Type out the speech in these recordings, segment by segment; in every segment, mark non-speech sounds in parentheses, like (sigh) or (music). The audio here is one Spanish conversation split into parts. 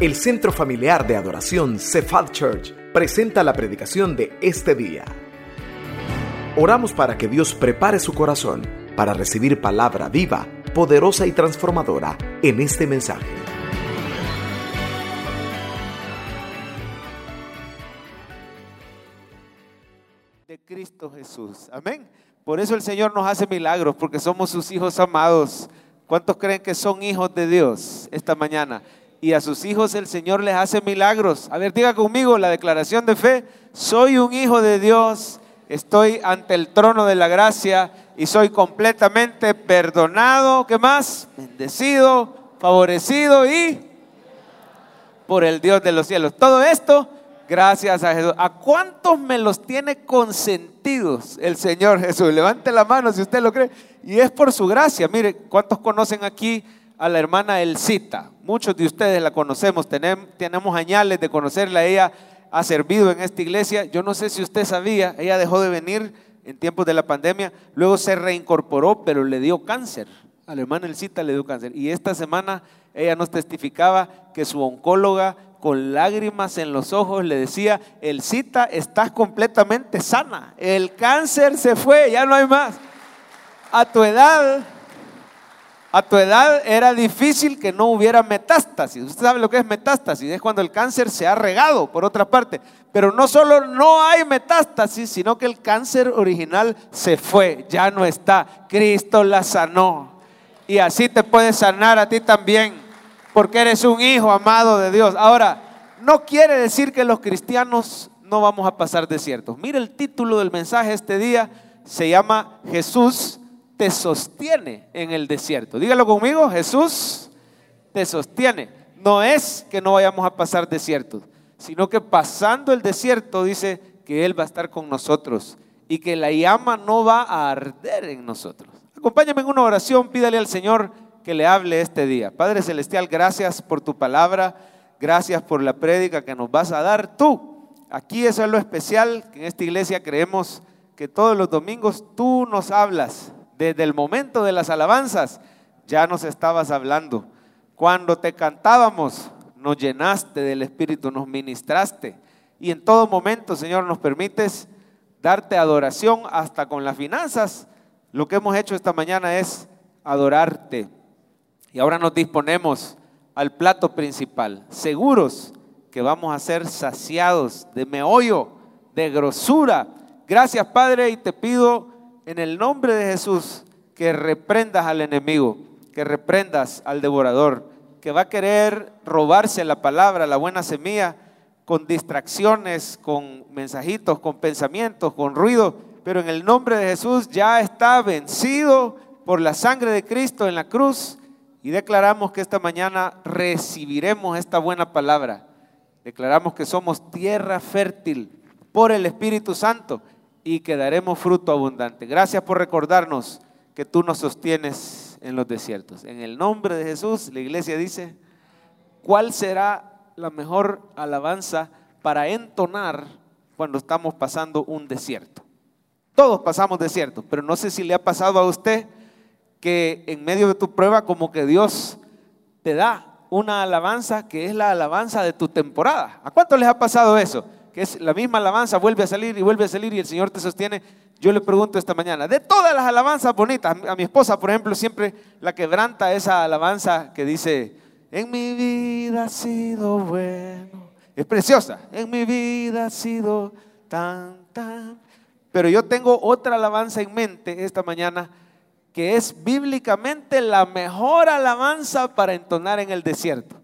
El Centro Familiar de Adoración Cephal Church presenta la predicación de este día. Oramos para que Dios prepare su corazón para recibir palabra viva, poderosa y transformadora en este mensaje. de Cristo Jesús. Amén. Por eso el Señor nos hace milagros, porque somos sus hijos amados. ¿Cuántos creen que son hijos de Dios esta mañana? Y a sus hijos el Señor les hace milagros. A ver, diga conmigo la declaración de fe. Soy un hijo de Dios, estoy ante el trono de la gracia y soy completamente perdonado. ¿Qué más? Bendecido, favorecido y por el Dios de los cielos. Todo esto gracias a Jesús. ¿A cuántos me los tiene consentidos el Señor Jesús? Levante la mano si usted lo cree. Y es por su gracia. Mire, ¿cuántos conocen aquí a la hermana Elcita? Muchos de ustedes la conocemos, tenemos, añales de conocerla. Ella ha servido en esta iglesia. Yo no sé si usted sabía, ella dejó de venir en tiempos de la pandemia, luego se reincorporó, pero le dio cáncer. A la hermana Elcita le dio cáncer. Y esta semana ella nos testificaba que su oncóloga con lágrimas en los ojos le decía, Elcita, estás completamente sana. El cáncer se fue, ya no hay más. A tu edad, a tu edad era difícil que no hubiera metástasis. Usted sabe lo que es metástasis, es cuando el cáncer se ha regado por otra parte. Pero no solo no hay metástasis, sino que el cáncer original se fue, ya no está. Cristo la sanó. Y así te puede sanar a ti también, porque eres un hijo amado de Dios. Ahora, no quiere decir que los cristianos no vamos a pasar desiertos. Mire el título del mensaje este día, se llama Jesús te sostiene en el desierto. Dígalo conmigo, Jesús te sostiene. No es que no vayamos a pasar desiertos, sino que pasando el desierto dice que Él va a estar con nosotros y que la llama no va a arder en nosotros. Acompáñame en una oración, pídale al Señor que le hable este día. Padre Celestial, gracias por tu palabra, gracias por la prédica que nos vas a dar tú. Aquí eso es lo especial, que en esta iglesia creemos que todos los domingos tú nos hablas desde el momento de las alabanzas, ya nos estabas hablando. Cuando te cantábamos, nos llenaste del Espíritu, nos ministraste. Y en todo momento, Señor, nos permites darte adoración hasta con las finanzas. Lo que hemos hecho esta mañana es adorarte. Y ahora nos disponemos al plato principal, seguros que vamos a ser saciados de meollo, de grosura. Gracias, Padre, y te pido en el nombre de Jesús que reprendas al enemigo, que reprendas al devorador, que va a querer robarse la palabra, la buena semilla, con distracciones, con mensajitos, con pensamientos, con ruido, pero en el nombre de Jesús ya está vencido por la sangre de Cristo en la cruz y declaramos que esta mañana recibiremos esta buena palabra. Declaramos que somos tierra fértil por el Espíritu Santo y que daremos fruto abundante. Gracias por recordarnos que tú nos sostienes en los desiertos. En el nombre de Jesús, la iglesia dice, ¿cuál será la mejor alabanza para entonar cuando estamos pasando un desierto? Todos pasamos desiertos, pero no sé si le ha pasado a usted que en medio de tu prueba como que Dios te da una alabanza que es la alabanza de tu temporada. ¿A cuánto les ha pasado eso? Que es la misma alabanza, vuelve a salir y vuelve a salir y el Señor te sostiene. Yo le pregunto esta mañana, de todas las alabanzas bonitas, a mi esposa, por ejemplo, siempre la quebranta esa alabanza que dice, en mi vida ha sido bueno. Es preciosa, en mi vida ha sido tan, tan. Pero yo tengo otra alabanza en mente esta mañana que es bíblicamente la mejor alabanza para entonar en el desierto.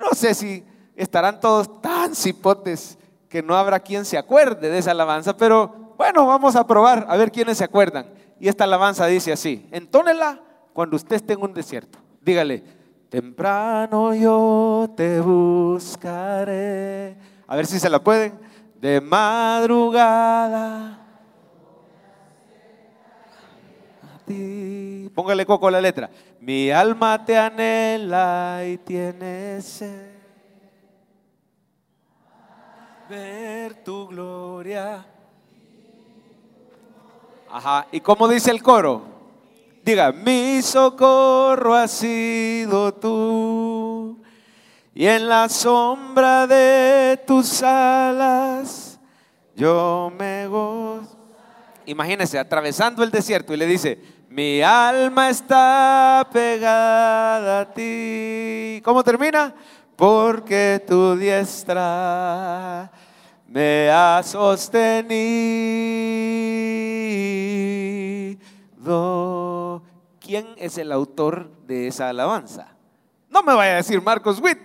No sé si estarán todos tan cipotes que no habrá quien se acuerde de esa alabanza, pero bueno, vamos a probar a ver quiénes se acuerdan. Y esta alabanza dice así, entónela cuando usted esté en un desierto. Dígale, temprano yo te buscaré. A ver si se la pueden. De madrugada. Póngale coco la letra. Mi alma te anhela y tiene sed tu gloria. Ajá, ¿y cómo dice el coro? Diga, mi socorro ha sido tú y en la sombra de tus alas yo me gozo. Imagínese, atravesando el desierto y le dice, mi alma está pegada a ti. ¿Cómo termina? Porque tu diestra me ha sostenido. ¿Quién es el autor de esa alabanza? No me vaya a decir Marcos Witt,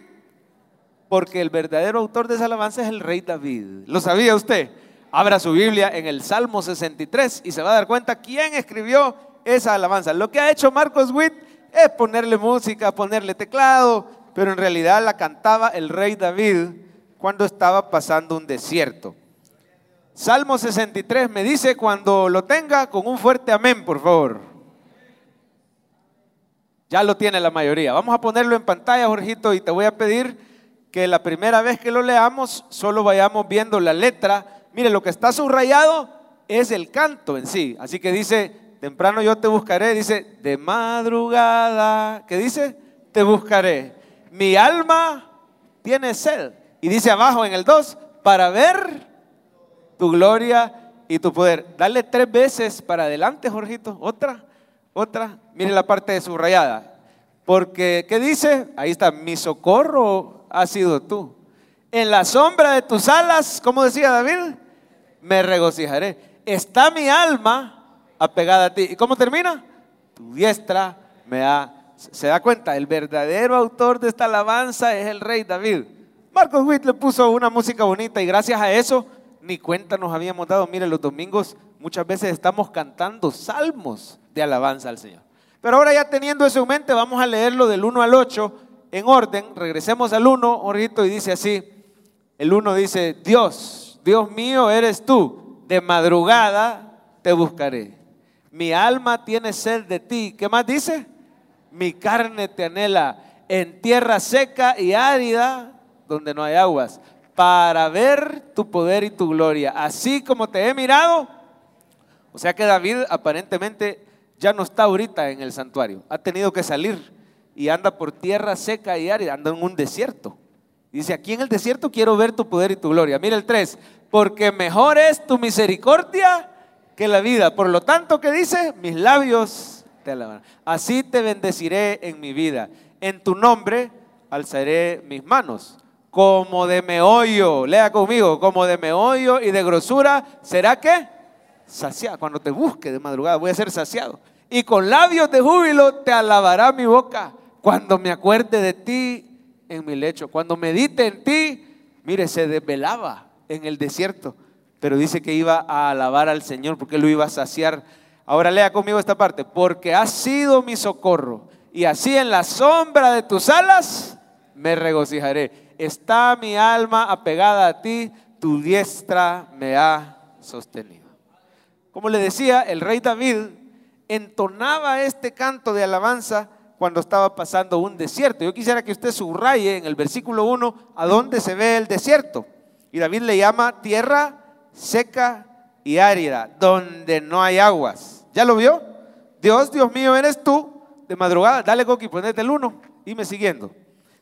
porque el verdadero autor de esa alabanza es el rey David. ¿Lo sabía usted? Abra su Biblia en el Salmo 63 y se va a dar cuenta quién escribió esa alabanza. Lo que ha hecho Marcos Witt es ponerle música, ponerle teclado, pero en realidad la cantaba el rey David cuando estaba pasando un desierto. Salmo 63 me dice cuando lo tenga con un fuerte amén, por favor. Ya lo tiene la mayoría. Vamos a ponerlo en pantalla, Jorgito, y te voy a pedir que la primera vez que lo leamos solo vayamos viendo la letra. Mire, lo que está subrayado es el canto en sí. Así que dice, temprano yo te buscaré. Dice, de madrugada, ¿qué dice? Te buscaré. Mi alma tiene sed. Y dice abajo en el 2, para ver tu gloria y tu poder. Dale tres veces para adelante, Jorgito. Otra, otra. Mire la parte subrayada. Porque, ¿qué dice? Ahí está, mi socorro ha sido tú. En la sombra de tus alas, como decía David, me regocijaré. Está mi alma apegada a ti. ¿Y cómo termina? Tu diestra me ha... ¿Se da cuenta? El verdadero autor de esta alabanza es el rey David. Marcos Witt le puso una música bonita y gracias a eso ni cuenta nos habíamos dado. Mire, los domingos muchas veces estamos cantando salmos de alabanza al Señor. Pero ahora ya teniendo eso en mente, vamos a leerlo del 1 al 8 en orden. Regresemos al 1, Orito, y dice así. El 1 dice, Dios, Dios mío eres tú, de madrugada te buscaré. Mi alma tiene sed de ti. ¿Qué más dice? Mi carne te anhela en tierra seca y árida donde no hay aguas, para ver tu poder y tu gloria, así como te he mirado. O sea que David aparentemente ya no está ahorita en el santuario, ha tenido que salir y anda por tierra seca y árida, anda en un desierto. Dice, aquí en el desierto quiero ver tu poder y tu gloria. Mira el 3, porque mejor es tu misericordia que la vida. Por lo tanto, ¿qué dice? Mis labios te alaban. Así te bendeciré en mi vida. En tu nombre alzaré mis manos como de meollo, lea conmigo, como de meollo y de grosura, ¿será que? Saciado. Cuando te busque de madrugada, voy a ser saciado. Y con labios de júbilo te alabará mi boca cuando me acuerde de ti en mi lecho. Cuando medite en ti, mire, se desvelaba en el desierto, pero dice que iba a alabar al Señor porque lo iba a saciar. Ahora lea conmigo esta parte, porque has sido mi socorro y así en la sombra de tus alas me regocijaré está mi alma apegada a ti, tu diestra me ha sostenido. Como le decía, el rey David entonaba este canto de alabanza cuando estaba pasando un desierto. Yo quisiera que usted subraye en el versículo 1 a dónde se ve el desierto. Y David le llama tierra seca y árida, donde no hay aguas. ¿Ya lo vio? Dios, Dios mío, eres tú. De madrugada, dale Coqui, ponete el 1 y me siguiendo.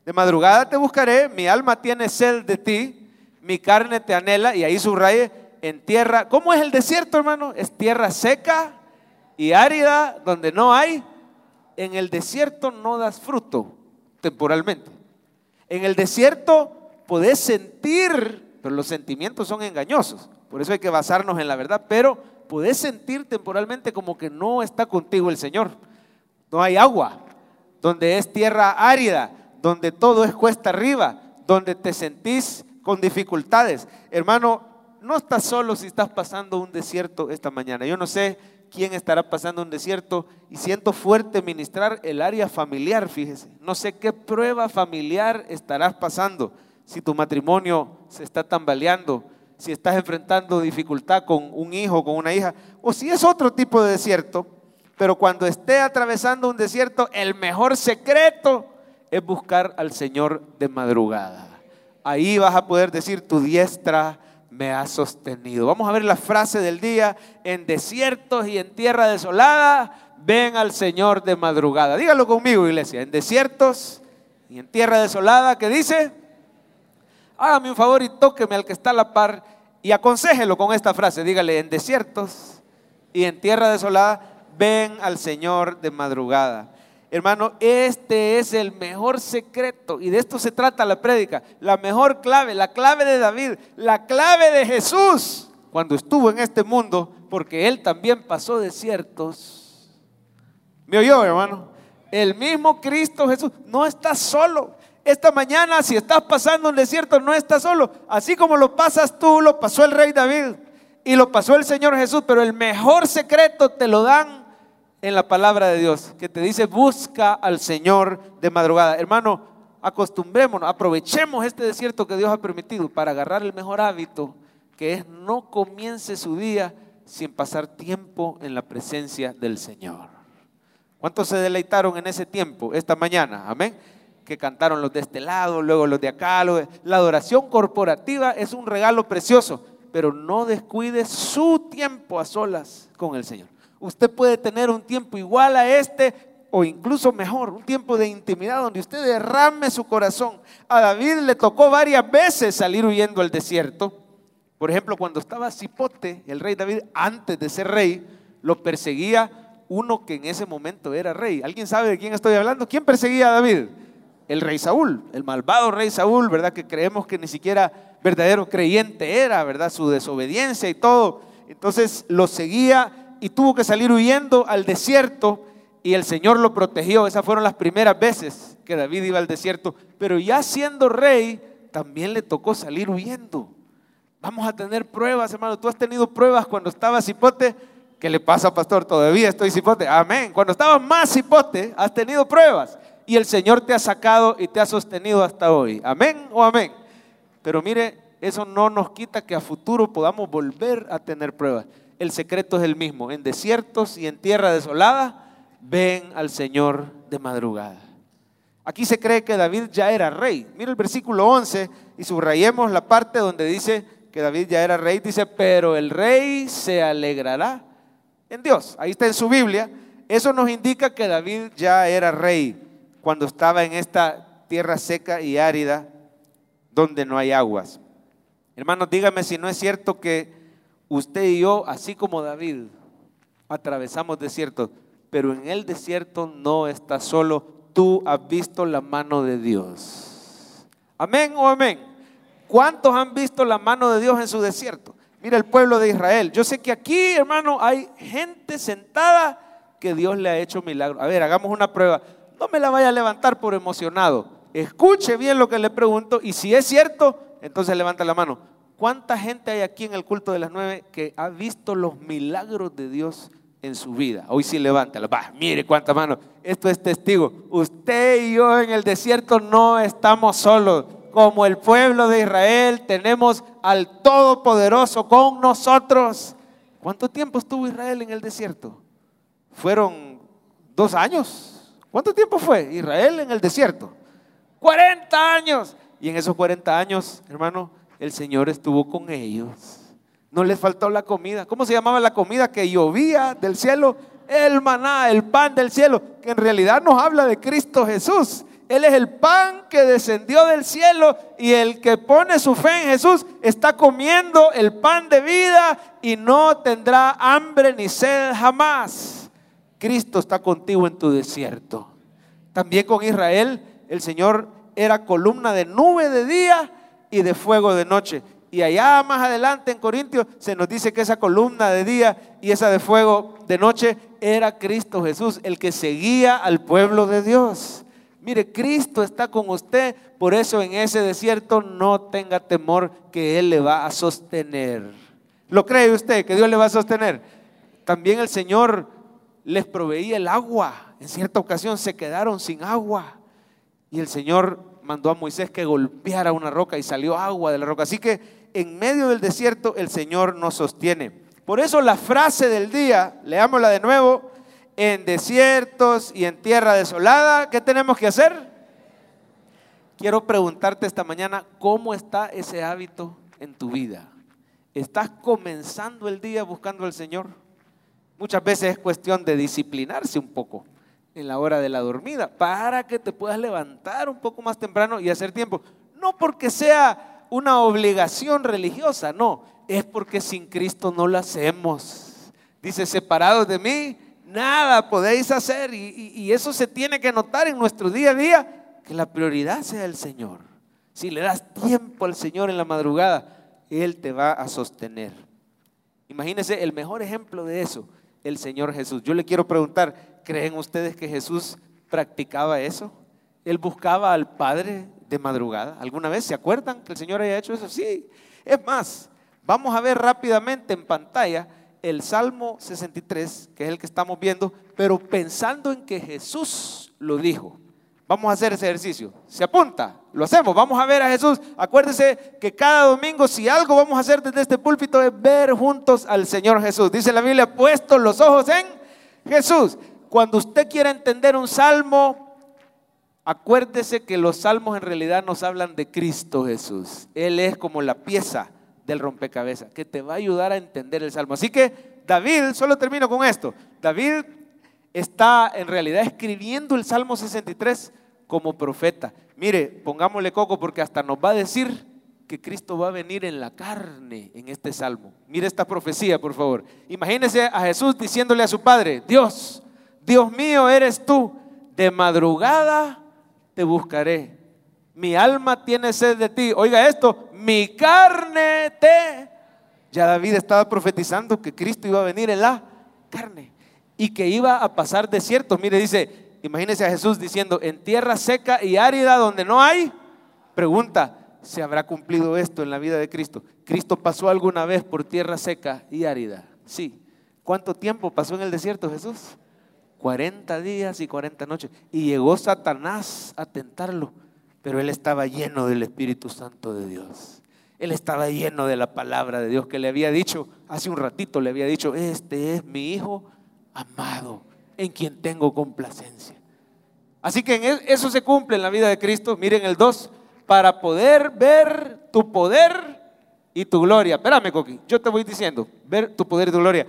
De madrugada te buscaré, mi alma tiene sed de ti, mi carne te anhela, y ahí subraye en tierra. ¿Cómo es el desierto, hermano? Es tierra seca y árida, donde no hay. En el desierto no das fruto temporalmente. En el desierto podés sentir, pero los sentimientos son engañosos. Por eso hay que basarnos en la verdad. Pero podés sentir temporalmente como que no está contigo el Señor. No hay agua, donde es tierra árida donde todo es cuesta arriba, donde te sentís con dificultades. Hermano, no estás solo si estás pasando un desierto esta mañana. Yo no sé quién estará pasando un desierto y siento fuerte ministrar el área familiar, fíjese. No sé qué prueba familiar estarás pasando. Si tu matrimonio se está tambaleando, si estás enfrentando dificultad con un hijo, con una hija, o si es otro tipo de desierto, pero cuando esté atravesando un desierto, el mejor secreto es buscar al Señor de madrugada. Ahí vas a poder decir, tu diestra me ha sostenido. Vamos a ver la frase del día, en desiertos y en tierra desolada, ven al Señor de madrugada. Dígalo conmigo, iglesia, en desiertos Y en tierra desolada, ¿qué dice? Hágame un favor y tóqueme al que está a la par y aconsejelo con esta frase. Dígale, en desiertos y en tierra desolada, ven al Señor de madrugada. Hermano, este es el mejor secreto y de esto se trata la prédica. La mejor clave, la clave de David, la clave de Jesús cuando estuvo en este mundo, porque él también pasó desiertos. ¿Me oyó, hermano? El mismo Cristo Jesús no está solo. Esta mañana, si estás pasando un desierto, no estás solo. Así como lo pasas tú, lo pasó el rey David y lo pasó el Señor Jesús, pero el mejor secreto te lo dan en la palabra de Dios, que te dice, busca al Señor de madrugada. Hermano, acostumbrémonos, aprovechemos este desierto que Dios ha permitido para agarrar el mejor hábito, que es no comience su día sin pasar tiempo en la presencia del Señor. ¿Cuántos se deleitaron en ese tiempo esta mañana? Amén. Que cantaron los de este lado, luego los de acá. La adoración corporativa es un regalo precioso, pero no descuide su tiempo a solas con el Señor. Usted puede tener un tiempo igual a este o incluso mejor, un tiempo de intimidad donde usted derrame su corazón. A David le tocó varias veces salir huyendo al desierto. Por ejemplo, cuando estaba Cipote, el rey David, antes de ser rey, lo perseguía uno que en ese momento era rey. ¿Alguien sabe de quién estoy hablando? ¿Quién perseguía a David? El rey Saúl, el malvado rey Saúl, ¿verdad? Que creemos que ni siquiera verdadero creyente era, ¿verdad? Su desobediencia y todo. Entonces lo seguía y tuvo que salir huyendo al desierto y el Señor lo protegió. Esas fueron las primeras veces que David iba al desierto. Pero ya siendo rey, también le tocó salir huyendo. Vamos a tener pruebas, hermano. Tú has tenido pruebas cuando estabas cipote. ¿Qué le pasa, pastor? Todavía estoy cipote. Amén. Cuando estabas más cipote, has tenido pruebas. Y el Señor te ha sacado y te ha sostenido hasta hoy. Amén o amén. Pero mire, eso no nos quita que a futuro podamos volver a tener pruebas el secreto es el mismo. En desiertos y en tierra desolada, ven al Señor de madrugada. Aquí se cree que David ya era rey. Mira el versículo 11 y subrayemos la parte donde dice que David ya era rey. Dice, pero el rey se alegrará en Dios. Ahí está en su Biblia. Eso nos indica que David ya era rey cuando estaba en esta tierra seca y árida donde no hay aguas. Hermanos, dígame si no es cierto que usted y yo, así como David, atravesamos desiertos, pero en el desierto no estás solo, tú has visto la mano de Dios. Amén o amén. ¿Cuántos han visto la mano de Dios en su desierto? Mira el pueblo de Israel. Yo sé que aquí, hermano, hay gente sentada que Dios le ha hecho milagro. A ver, hagamos una prueba. No me la vaya a levantar por emocionado. Escuche bien lo que le pregunto y si es cierto, entonces levanta la mano. ¿Cuánta gente hay aquí en el culto de las nueve que ha visto los milagros de Dios en su vida? Hoy sí levántalo. Va, mire cuánta mano. Esto es testigo. Usted y yo en el desierto no estamos solos. Como el pueblo de Israel tenemos al Todopoderoso con nosotros. ¿Cuánto tiempo estuvo Israel en el desierto? Fueron dos años. ¿Cuánto tiempo fue Israel en el desierto? 40 años. Y en esos 40 años, hermano, el Señor estuvo con ellos. No les faltó la comida. ¿Cómo se llamaba la comida que llovía del cielo? El maná, el pan del cielo, que en realidad nos habla de Cristo Jesús. Él es el pan que descendió del cielo y el que pone su fe en Jesús está comiendo el pan de vida y no tendrá hambre ni sed jamás. Cristo está contigo en tu desierto. También con Israel el Señor era columna de nube de día y de fuego de noche. Y allá más adelante en Corintios se nos dice que esa columna de día y esa de fuego de noche era Cristo Jesús, el que seguía al pueblo de Dios. Mire, Cristo está con usted, por eso en ese desierto no tenga temor que Él le va a sostener. ¿Lo cree usted que Dios le va a sostener? También el Señor les proveía el agua. En cierta ocasión se quedaron sin agua. Y el Señor mandó a Moisés que golpeara una roca y salió agua de la roca. Así que en medio del desierto el Señor nos sostiene. Por eso la frase del día, leámosla de nuevo, en desiertos y en tierra desolada, ¿qué tenemos que hacer? Quiero preguntarte esta mañana, ¿cómo está ese hábito en tu vida? ¿Estás comenzando el día buscando al Señor? Muchas veces es cuestión de disciplinarse un poco en la hora de la dormida, para que te puedas levantar un poco más temprano y hacer tiempo. No porque sea una obligación religiosa, no, es porque sin Cristo no lo hacemos. Dice, separados de mí, nada podéis hacer. Y, eso se tiene que notar en nuestro día a día, que la prioridad sea el Señor. Si le das tiempo al Señor en la madrugada, Él te va a sostener. Imagínense el mejor ejemplo de eso, el Señor Jesús. Yo le quiero preguntar, ¿creen ustedes que Jesús practicaba eso? Él buscaba al Padre de madrugada. ¿Alguna vez se acuerdan que el Señor haya hecho eso? Sí. Es más, vamos a ver rápidamente en pantalla el Salmo 63, que es el que estamos viendo, pero pensando en que Jesús lo dijo. Vamos a hacer ese ejercicio. ¿Se apunta? Lo hacemos. Vamos a ver a Jesús. Acuérdese que cada domingo, si algo vamos a hacer desde este púlpito, es ver juntos al Señor Jesús. Dice la Biblia, puesto los ojos en Jesús. Cuando usted quiera entender un salmo, acuérdese que los salmos en realidad nos hablan de Cristo Jesús. Él es como la pieza del rompecabezas que te va a ayudar a entender el salmo. Así que David, solo termino con esto. David está en realidad escribiendo el Salmo 63 como profeta. Mire, pongámosle coco porque hasta nos va a decir que Cristo va a venir en la carne en este salmo. Mire esta profecía, por favor. Imagínese a Jesús diciéndole a su padre, Dios, Dios mío eres tú, de madrugada te buscaré. Mi alma tiene sed de ti. Oiga esto, mi carne te... Ya David estaba profetizando que Cristo iba a venir en la carne y que iba a pasar desiertos. Mire, dice, imagínese a Jesús diciendo, en tierra seca y árida donde no hay. Pregunta, ¿se habrá cumplido esto en la vida de Cristo? ¿Cristo pasó alguna vez por tierra seca y árida? Sí. ¿Cuánto tiempo pasó en el desierto Jesús? 40 días y 40 noches. Y llegó Satanás a tentarlo, pero él estaba lleno del Espíritu Santo de Dios. Él estaba lleno de la palabra de Dios que le había dicho, hace un ratito le había dicho, este es mi hijo amado, en quien tengo complacencia. Así que e, eso se cumple en la vida de Cristo. Miren el 2, para poder ver tu poder y tu gloria. Espérame, Coqui, yo te voy diciendo, ver tu poder y tu gloria.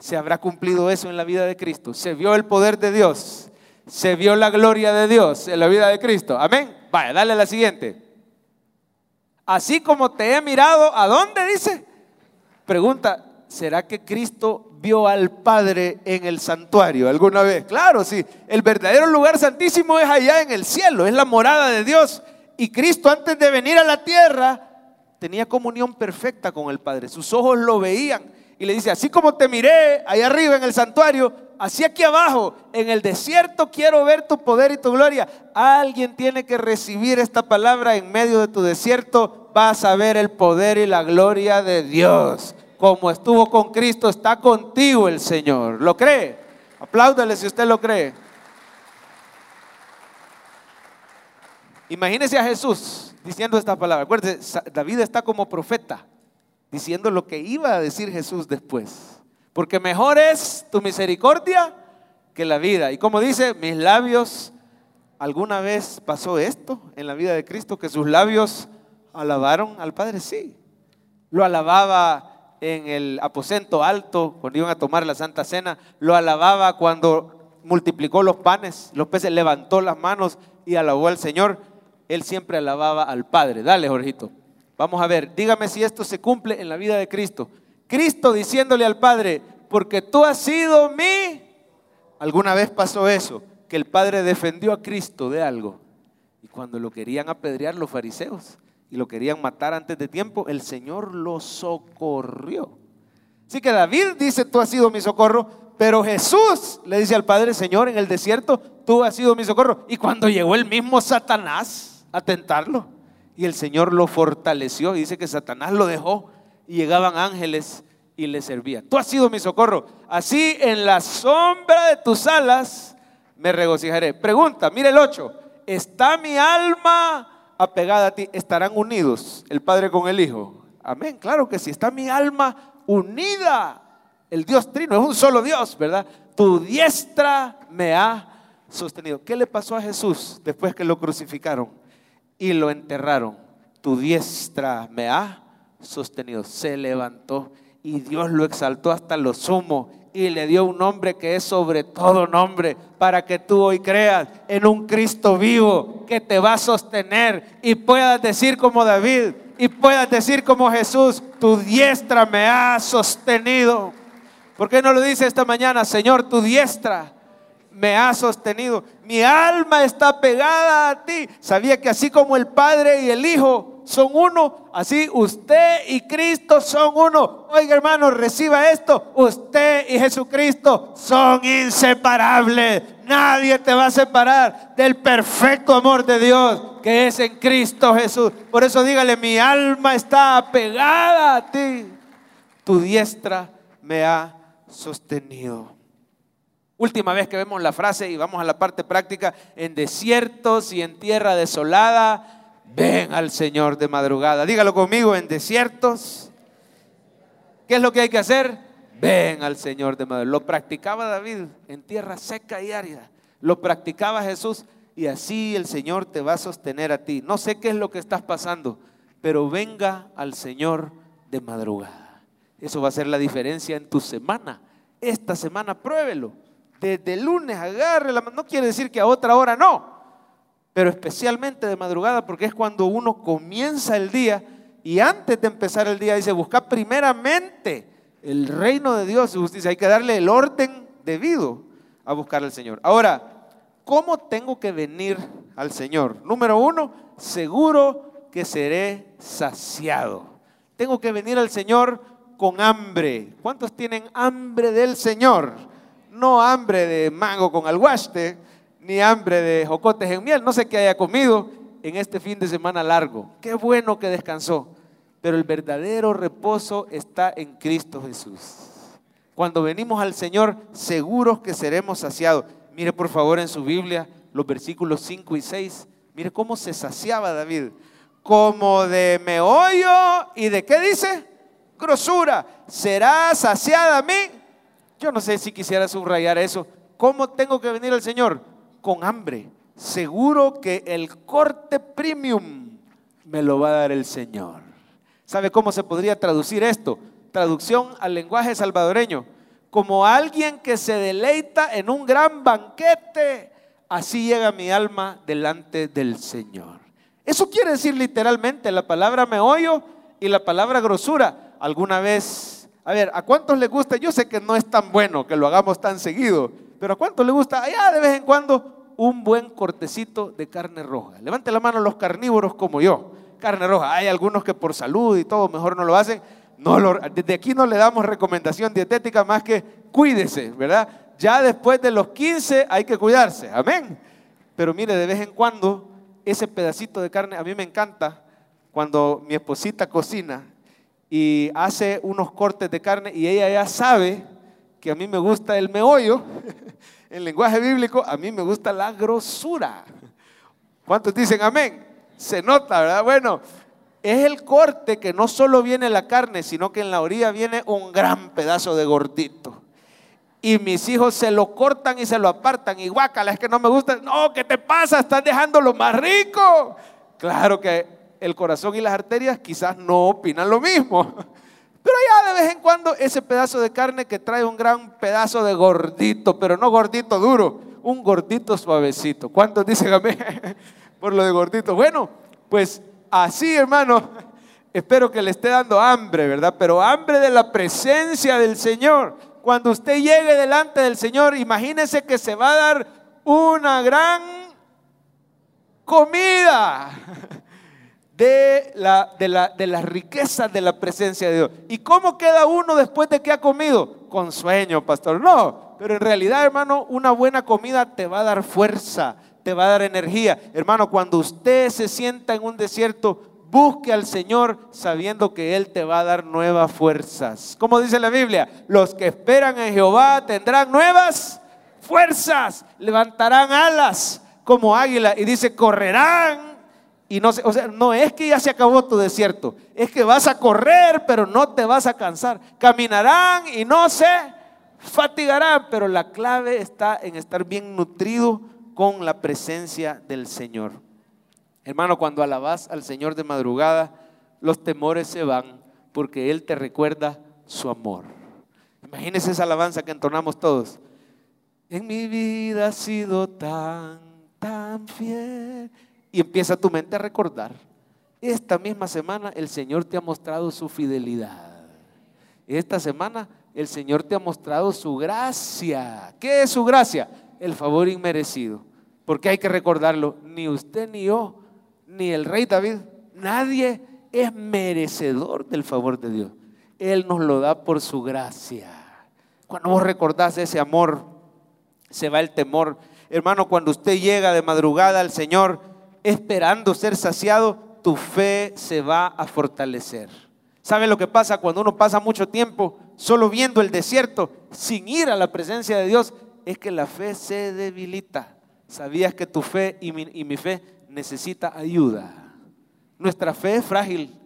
Se habrá cumplido eso en la vida de Cristo. Se vio el poder de Dios. Se vio la gloria de Dios en la vida de Cristo. Amén. Vaya, dale a la siguiente. Así como te he mirado, ¿a dónde dice? Pregunta, ¿será que Cristo vio al Padre en el santuario alguna vez? Claro, sí. El verdadero lugar santísimo es allá en el cielo, es la morada de Dios. Y Cristo antes de venir a la tierra tenía comunión perfecta con el Padre. Sus ojos lo veían. Y le dice, así como te miré allá arriba en el santuario, así aquí abajo, en el desierto quiero ver tu poder y tu gloria. Alguien tiene que recibir esta palabra en medio de tu desierto. Vas a ver el poder y la gloria de Dios como estuvo con Cristo, está contigo el Señor. ¿Lo cree? Apláudale si usted lo cree. Imagínese a Jesús diciendo esta palabra. Acuérdese, David está como profeta, diciendo lo que iba a decir Jesús después. Porque mejor es tu misericordia que la vida. Y como dice, mis labios, ¿alguna vez pasó esto en la vida de Cristo? Que sus labios alabaron al Padre. Sí, lo alababa en el aposento alto, cuando iban a tomar la Santa Cena, lo alababa cuando multiplicó los panes, los peces, levantó las manos y alabó al Señor. Él siempre alababa al Padre. Dale, Jorgito. Vamos a ver, dígame si esto se cumple en la vida de Cristo. Cristo diciéndole al Padre, porque tú has sido mi... ¿Alguna vez pasó eso? Que el Padre defendió a Cristo de algo. Y cuando lo querían apedrear los fariseos, y lo querían matar antes de tiempo, el Señor lo socorrió. Así que David dice, tú has sido mi socorro, pero Jesús le dice al Padre, Señor, en el desierto, tú has sido mi socorro. Y cuando llegó el mismo Satanás a tentarlo, y el Señor lo fortaleció, y dice que Satanás lo dejó, y llegaban ángeles y le servían. Tú has sido mi socorro. Así en la sombra de tus alas me regocijaré. Pregunta, mire el 8, ¿está mi alma apegada a ti, estarán unidos el Padre con el Hijo. Amén, claro que sí, está mi alma unida. El Dios trino es un solo Dios, ¿verdad? Tu diestra me ha sostenido. ¿Qué le pasó a Jesús después que lo crucificaron y lo enterraron? Tu diestra me ha sostenido. Se levantó y Dios lo exaltó hasta lo sumo y le dio un nombre que es sobre todo nombre, para que tú hoy creas en un Cristo vivo que te va a sostener y puedas decir como David y puedas decir como Jesús, tu diestra me ha sostenido. ¿Por qué no lo dice esta mañana, Señor, tu diestra? Me ha sostenido. Mi alma está pegada a ti. Sabía que así como el Padre y el Hijo son uno, así usted y Cristo son uno. Oiga hermano, reciba esto. Usted y Jesucristo son inseparables. Nadie te va a separar del perfecto amor de Dios que es en Cristo Jesús. Por eso dígale, mi alma está pegada a ti. Tu diestra me ha sostenido. Última vez que vemos la frase y vamos a la parte práctica, en desiertos y en tierra desolada, ven al Señor de madrugada. Dígalo conmigo, en desiertos. ¿Qué es lo que hay que hacer? Ven al Señor de madrugada. Lo practicaba David en tierra seca y árida. Lo practicaba Jesús y así el Señor te va a sostener a ti. No sé qué es lo que estás pasando, pero venga al Señor de madrugada. Eso va a ser la diferencia en tu semana. Esta semana pruébelo desde el lunes agarre la No quiere decir que a otra hora no, pero especialmente de madrugada porque es cuando uno comienza el día y antes de empezar el día dice, busca primeramente el reino de Dios y justicia. Hay que darle el orden debido a buscar al Señor. Ahora, ¿cómo tengo que venir al Señor? Número uno, seguro que seré saciado. Tengo que venir al Señor con hambre. ¿Cuántos tienen hambre del Señor? No hambre de mango con alguaste, ni hambre de jocotes en miel, no sé qué haya comido en este fin de semana largo. Qué bueno que descansó, pero el verdadero reposo está en Cristo Jesús. Cuando venimos al Señor, seguros que seremos saciados. Mire por favor en su Biblia los versículos 5 y 6. Mire cómo se saciaba David. Como de meollo y de qué dice? Grosura. Será saciada mí yo no sé si quisiera subrayar eso. ¿Cómo tengo que venir al Señor? Con hambre. Seguro que el corte premium me lo va a dar el Señor. ¿Sabe cómo se podría traducir esto? Traducción al lenguaje salvadoreño. Como alguien que se deleita en un gran banquete, así llega mi alma delante del Señor. Eso quiere decir literalmente la palabra meollo y la palabra grosura. Alguna vez a ver, ¿a cuántos les gusta? Yo sé que no es tan bueno que lo hagamos tan seguido, pero ¿a cuántos les gusta allá de vez en cuando un buen cortecito de carne roja? Levante la mano los carnívoros como yo. Carne roja. Hay algunos que por salud y todo mejor no lo hacen. No desde aquí no le damos recomendación dietética más que cuídese, ¿verdad? Ya después de los 15 hay que cuidarse. Amén. Pero mire, de vez en cuando ese pedacito de carne, a mí me encanta cuando mi esposita cocina y hace unos cortes de carne y ella ya sabe que a mí me gusta el meollo, (laughs) en lenguaje bíblico, a mí me gusta la grosura. ¿Cuántos dicen amén? Se nota, ¿verdad? Bueno, es el corte que no solo viene la carne, sino que en la orilla viene un gran pedazo de gordito. Y mis hijos se lo cortan y se lo apartan. Y guácala, es que no me gusta. No, ¿qué te pasa? Estás dejando lo más rico. Claro que el corazón y las arterias quizás no opinan lo mismo. (laughs) Pero ya de vez en cuando ese pedazo de carne que trae un gran pedazo de gordito, pero no gordito duro, un gordito suavecito. ¿Cuántos dicen amén? (laughs) Por lo de gordito. Bueno, pues así hermano, (laughs) espero que le esté dando hambre, ¿verdad? Pero hambre de la presencia del Señor. Cuando usted llegue delante del Señor, imagínese que se va a dar una gran comida de, la, de, la, de las riquezas de la presencia de Dios. ¿Y cómo queda uno después de que ha comido? Con sueño, pastor. No, pero en realidad, hermano, una buena comida te va a dar fuerza, te va a dar energía. Hermano, cuando usted se sienta en un desierto, busque al Señor sabiendo que Él te va a dar nuevas fuerzas. Como dice la Biblia, los que esperan en Jehová tendrán nuevas fuerzas, levantarán alas como águila y dice, correrán y no, o sea, no es que ya se acabó tu desierto, es que vas a correr, pero no te vas a cansar. Caminarán y no se fatigarán, pero la clave está en estar bien nutrido con la presencia del Señor. Hermano, cuando alabas al Señor de madrugada, los temores se van porque Él te recuerda su amor. Imagínense esa alabanza que entonamos todos. En mi vida ha sido tan, tan fiel. Y empieza tu mente a recordar. Esta misma semana el Señor te ha mostrado su fidelidad. Esta semana el Señor te ha mostrado su gracia. ¿Qué es su gracia? El favor inmerecido. Porque hay que recordarlo, ni usted ni yo, ni el rey David, nadie es merecedor del favor de Dios. Él nos lo da por su gracia. Cuando vos recordás ese amor, se va el temor. Hermano, cuando usted llega de madrugada al Señor esperando ser saciado, tu fe se va a fortalecer. ¿Sabe lo que pasa cuando uno pasa mucho tiempo solo viendo el desierto sin ir a la presencia de Dios? Es que la fe se debilita. ¿Sabías que tu fe y mi, fe necesita ayuda? Nuestra fe es frágil.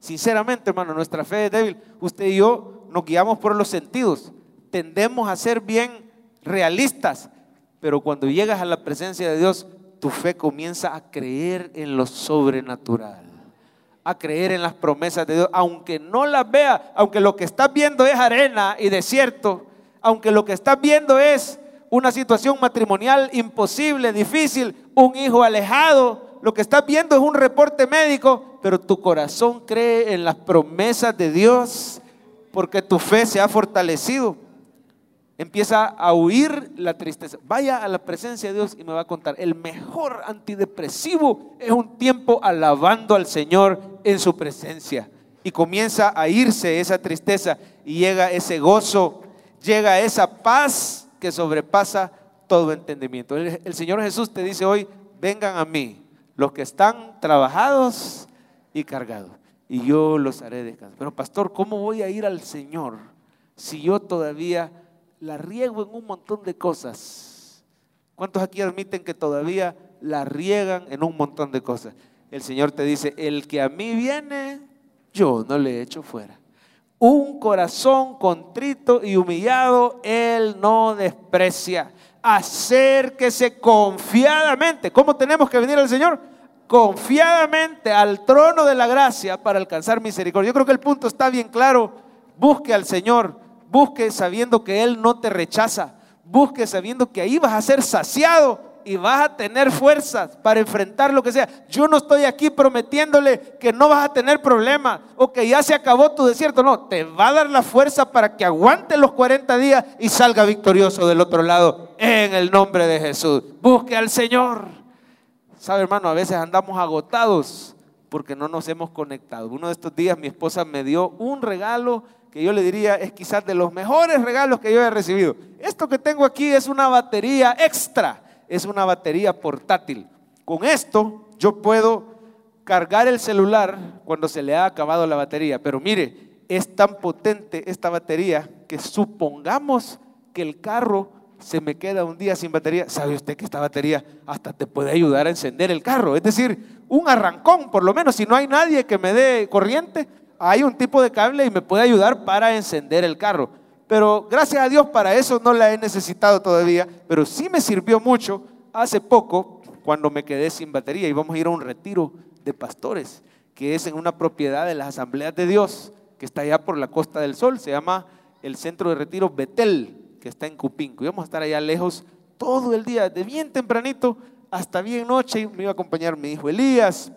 Sinceramente, hermano, nuestra fe es débil. Usted y yo nos guiamos por los sentidos. Tendemos a ser bien realistas, pero cuando llegas a la presencia de Dios, tu fe comienza a creer en lo sobrenatural, a creer en las promesas de Dios, aunque no las vea, aunque lo que estás viendo es arena y desierto, aunque lo que estás viendo es una situación matrimonial imposible, difícil, un hijo alejado, lo que estás viendo es un reporte médico, pero tu corazón cree en las promesas de Dios porque tu fe se ha fortalecido. Empieza a huir la tristeza. Vaya a la presencia de Dios y me va a contar. El mejor antidepresivo es un tiempo alabando al Señor en su presencia. Y comienza a irse esa tristeza y llega ese gozo, llega esa paz que sobrepasa todo entendimiento. El, Señor Jesús te dice hoy, vengan a mí, los que están trabajados y cargados, y yo los haré descansar. Pero pastor, ¿cómo voy a ir al Señor si yo todavía la riego en un montón de cosas? ¿Cuántos aquí admiten que todavía la riegan en un montón de cosas? El Señor te dice, el que a mí viene, yo no le echo fuera un corazón contrito y humillado, Él no desprecia. Acérquese confiadamente. ¿Cómo tenemos que venir al Señor? Confiadamente al trono de la gracia para alcanzar misericordia. Yo creo que el punto está bien claro. Busque al Señor. Busque sabiendo que Él no te rechaza. Busque sabiendo que ahí vas a ser saciado y vas a tener fuerzas para enfrentar lo que sea. Yo no estoy aquí prometiéndole que no vas a tener problemas o que ya se acabó tu desierto. No, te va a dar la fuerza para que aguante los 40 días y salga victorioso del otro lado en el nombre de Jesús. Busque al Señor. Sabe, hermano, a veces andamos agotados porque no nos hemos conectado. Uno de estos días mi esposa me dio un regalo que yo le diría es quizás de los mejores regalos que yo he recibido. Esto que tengo aquí es una batería extra es una batería portátil. Con esto yo puedo cargar el celular cuando se le ha acabado la batería. Pero mire, es tan potente esta batería que supongamos que el carro se me queda un día sin batería. ¿Sabe usted que esta batería hasta te puede ayudar a encender el carro? Es decir, un arrancón, por lo menos si no hay nadie que me dé corriente, hay un tipo de cable y me puede ayudar para encender el carro. Pero gracias a Dios para eso no la he necesitado todavía, pero sí me sirvió mucho hace poco cuando me quedé sin batería y vamos a ir a un retiro de pastores, que es en una propiedad de las asambleas de Dios, que está allá por la Costa del Sol, se llama el centro de retiro Betel, que está en Cupinco. Y vamos a estar allá lejos todo el día, de bien tempranito hasta bien noche. Me iba a acompañar mi hijo Elías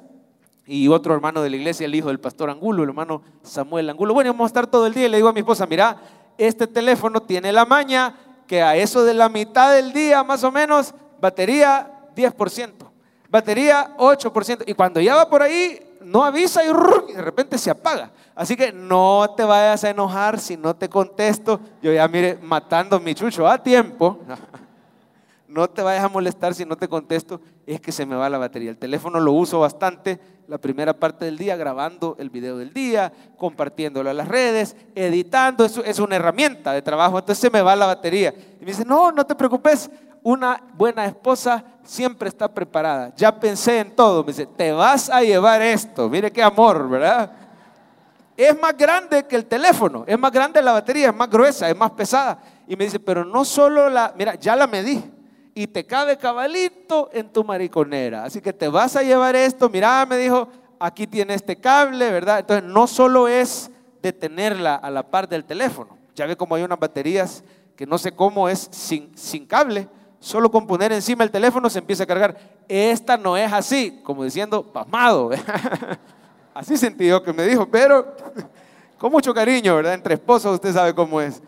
y otro hermano de la iglesia, el hijo del pastor Angulo, el hermano Samuel Angulo. Bueno, vamos a estar todo el día y le digo a mi esposa, mira, este teléfono tiene la maña que a eso de la mitad del día más o menos, batería 10%, batería 8%, y cuando ya va por ahí, no avisa y, de repente se apaga. Así que no te vayas a enojar si no te contesto. Yo ya mire, matando mi chucho a tiempo. (laughs) No te vayas a molestar si no te contesto, es que se me va la batería. El teléfono lo uso bastante la primera parte del día grabando el video del día, compartiéndolo a las redes, editando, eso es una herramienta de trabajo, entonces se me va la batería. Y me dice, no, no te preocupes, una buena esposa siempre está preparada. Ya pensé en todo, me dice, te vas a llevar esto, mire qué amor, ¿verdad? Es más grande que el teléfono, es más grande la batería, es más gruesa, es más pesada. Y me dice, pero no solo la, mira, ya la medí y te cabe cabalito en tu mariconera. Así que te vas a llevar esto. Mira, me dijo, aquí tiene este cable, ¿verdad? Entonces no solo es de tenerla a la par del teléfono, Ya ve como hay unas baterías que no sé cómo es sin, sin cable. Solo con poner encima el teléfono se empieza a cargar. Esta no es así, como diciendo, pasmado. (laughs) así sentí que me dijo, pero (laughs) con mucho cariño, ¿verdad? Entre esposos usted sabe cómo es.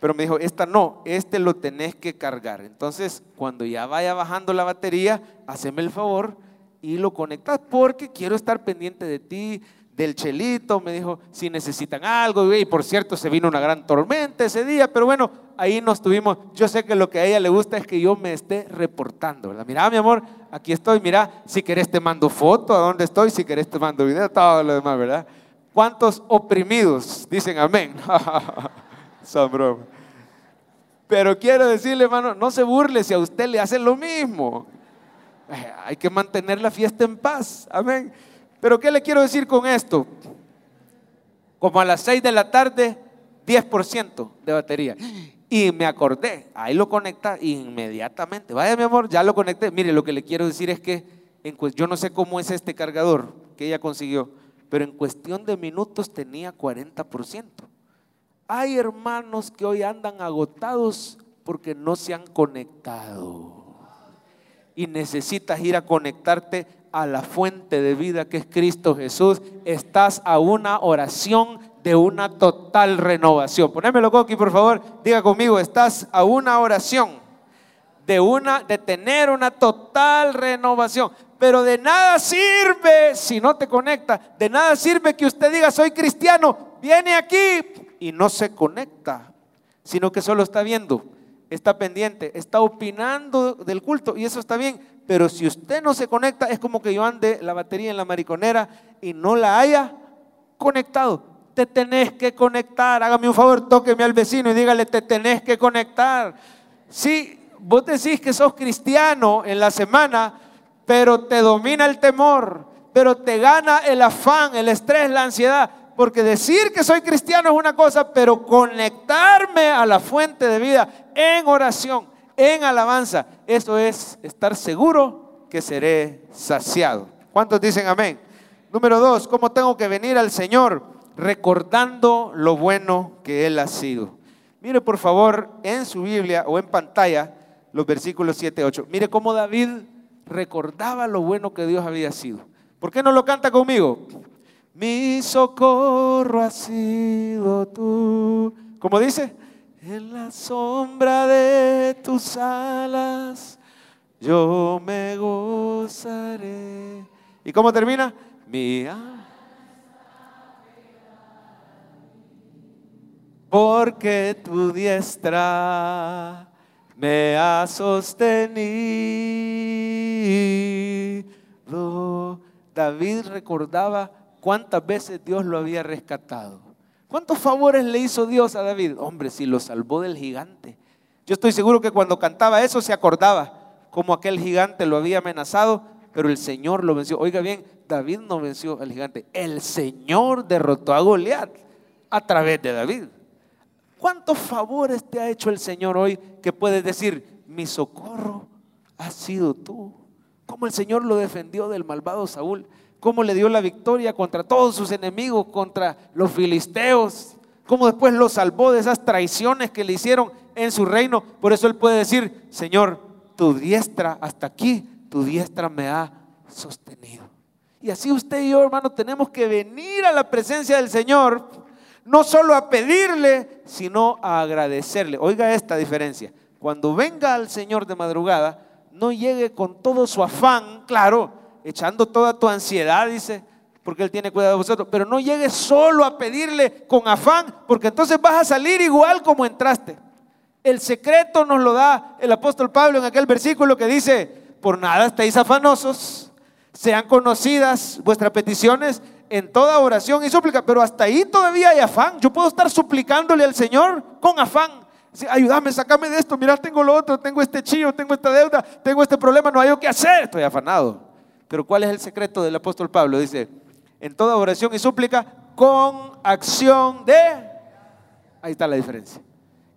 Pero me dijo, esta no, este lo tenés que cargar. Entonces, cuando ya vaya bajando la batería, haceme el favor y lo conectas porque quiero estar pendiente de ti, del chelito. Me dijo, si necesitan algo. Y por cierto, se vino una gran tormenta ese día, pero bueno, ahí nos tuvimos. Yo sé que lo que a ella le gusta es que yo me esté reportando, ¿verdad? Mira, mi amor, aquí estoy, mira, si querés te mando foto a dónde estoy, si querés te mando video, todo lo demás, ¿verdad? ¿Cuántos oprimidos dicen amén? (laughs) Son. Pero quiero decirle, hermano, no se burle si a usted le hacen lo mismo. Eh, hay que mantener la fiesta en paz. Amén. Pero ¿qué le quiero decir con esto? Como a las 6 de la tarde, 10% de batería. Y me acordé, ahí lo conecta inmediatamente. Vaya mi amor, ya lo conecté. Mire, lo que le quiero decir es que yo no sé cómo es este cargador que ella consiguió, pero en cuestión de minutos tenía 40%. Hay hermanos que hoy andan agotados porque no se han conectado. Y necesitas ir a conectarte a la fuente de vida que es Cristo Jesús. Estás a una oración de una total renovación. Ponémelo aquí, por favor. Diga conmigo, estás a una oración de una de tener una total renovación. Pero de nada sirve si no te conecta. De nada sirve que usted diga, soy cristiano, viene aquí y no se conecta, sino que solo está viendo, está pendiente, está opinando del culto y eso está bien. Pero si usted no se conecta, es como que yo ande la batería en la mariconera y no la haya conectado. Te tenés que conectar. Hágame un favor, tóqueme al vecino y dígale, te tenés que conectar. Si vos decís que sos cristiano en la semana, pero te domina el temor, pero te gana el afán, el estrés, la ansiedad. Porque decir que soy cristiano es una cosa, pero conectarme a la fuente de vida en oración, en alabanza, eso es estar seguro que seré saciado. ¿Cuántos dicen amén? Número dos, ¿cómo tengo que venir al Señor? Recordando lo bueno que Él ha sido. Mire por favor en su Biblia o en pantalla los versículos 7 y 8. Mire cómo David recordaba lo bueno que Dios había sido. ¿Por qué no lo canta conmigo? Mi socorro ha sido tú. ¿Cómo dice? En la sombra de tus alas yo me gozaré. ¿Y cómo termina? Mía. Porque tu diestra me ha sostenido. David recordaba cuántas veces Dios lo había rescatado. ¿Cuántos favores le hizo Dios a David? Hombre, si lo salvó del gigante. Yo estoy seguro que cuando cantaba eso se acordaba cómo aquel gigante lo había amenazado, pero el Señor lo venció. Oiga bien, David no venció al gigante, el Señor derrotó a Goliat a través de David. ¿Cuántos favores te ha hecho el Señor hoy que puedes decir, mi socorro ha sido tú? Como el Señor lo defendió del malvado Saúl cómo le dio la victoria contra todos sus enemigos, contra los filisteos, cómo después lo salvó de esas traiciones que le hicieron en su reino. Por eso él puede decir, Señor, tu diestra hasta aquí, tu diestra me ha sostenido. Y así usted y yo, hermano, tenemos que venir a la presencia del Señor, no solo a pedirle, sino a agradecerle. Oiga esta diferencia. Cuando venga al Señor de madrugada, no llegue con todo su afán, claro, echando toda tu ansiedad, dice, porque Él tiene cuidado de vosotros. Pero no llegues solo a pedirle con afán, porque entonces vas a salir igual como entraste. El secreto nos lo da el apóstol Pablo en aquel versículo que dice, por nada estéis afanosos, sean conocidas vuestras peticiones en toda oración y súplica, pero hasta ahí todavía hay afán. Yo puedo estar suplicándole al Señor con afán. Ayúdame, sacame de esto, mira, tengo lo otro, tengo este chío, tengo esta deuda, tengo este problema, no hay que hacer, estoy afanado. Pero ¿cuál es el secreto del apóstol Pablo? Dice, en toda oración y súplica, con acción de... Ahí está la diferencia.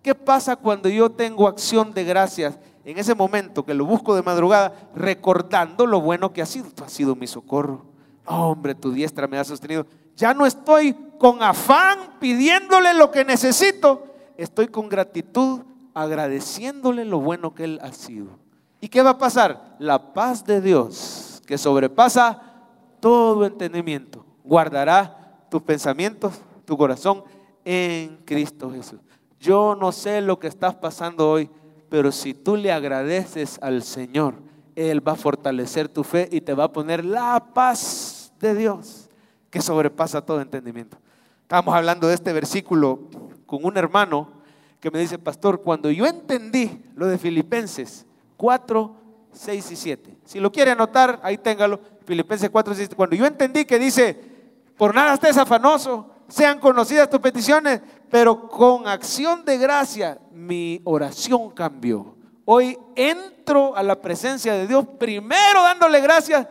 ¿Qué pasa cuando yo tengo acción de gracias en ese momento que lo busco de madrugada, recordando lo bueno que ha sido? Tú has sido mi socorro. hombre, tu diestra me ha sostenido. Ya no estoy con afán pidiéndole lo que necesito. estoy con gratitud agradeciéndole lo bueno que Él ha sido. ¿Y qué va a pasar? La paz de Dios, que sobrepasa todo entendimiento, guardará tus pensamientos, tu corazón en Cristo Jesús. Yo no sé lo que estás pasando hoy, pero si tú le agradeces al Señor, Él va a fortalecer tu fe y te va a poner la paz de Dios, que sobrepasa todo entendimiento. Estábamos hablando de este versículo con un hermano que me dice, pastor, cuando yo entendí lo de Filipenses 4, 6 y 7, si lo quiere anotar, ahí téngalo, Filipenses 4, 6, cuando yo entendí que dice, por nada estés afanoso, sean conocidas tus peticiones, pero con acción de gracia mi oración cambió. Hoy entro a la presencia de Dios primero dándole gracias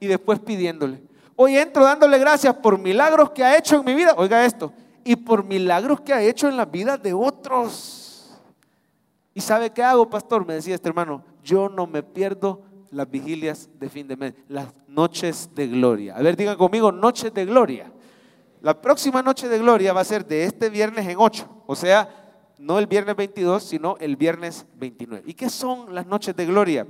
y después pidiéndole. Hoy entro dándole gracias por milagros que ha hecho en mi vida, oiga esto, y por milagros que ha hecho en la vida de otros. ¿Y sabe qué hago, pastor? Me decía este hermano, yo no me pierdo las vigilias de fin de mes, las noches de gloria. A ver, digan conmigo, noches de gloria. La próxima noche de gloria va a ser de este viernes en 8, o sea, no el viernes 22, sino el viernes 29. ¿Y qué son las noches de gloria?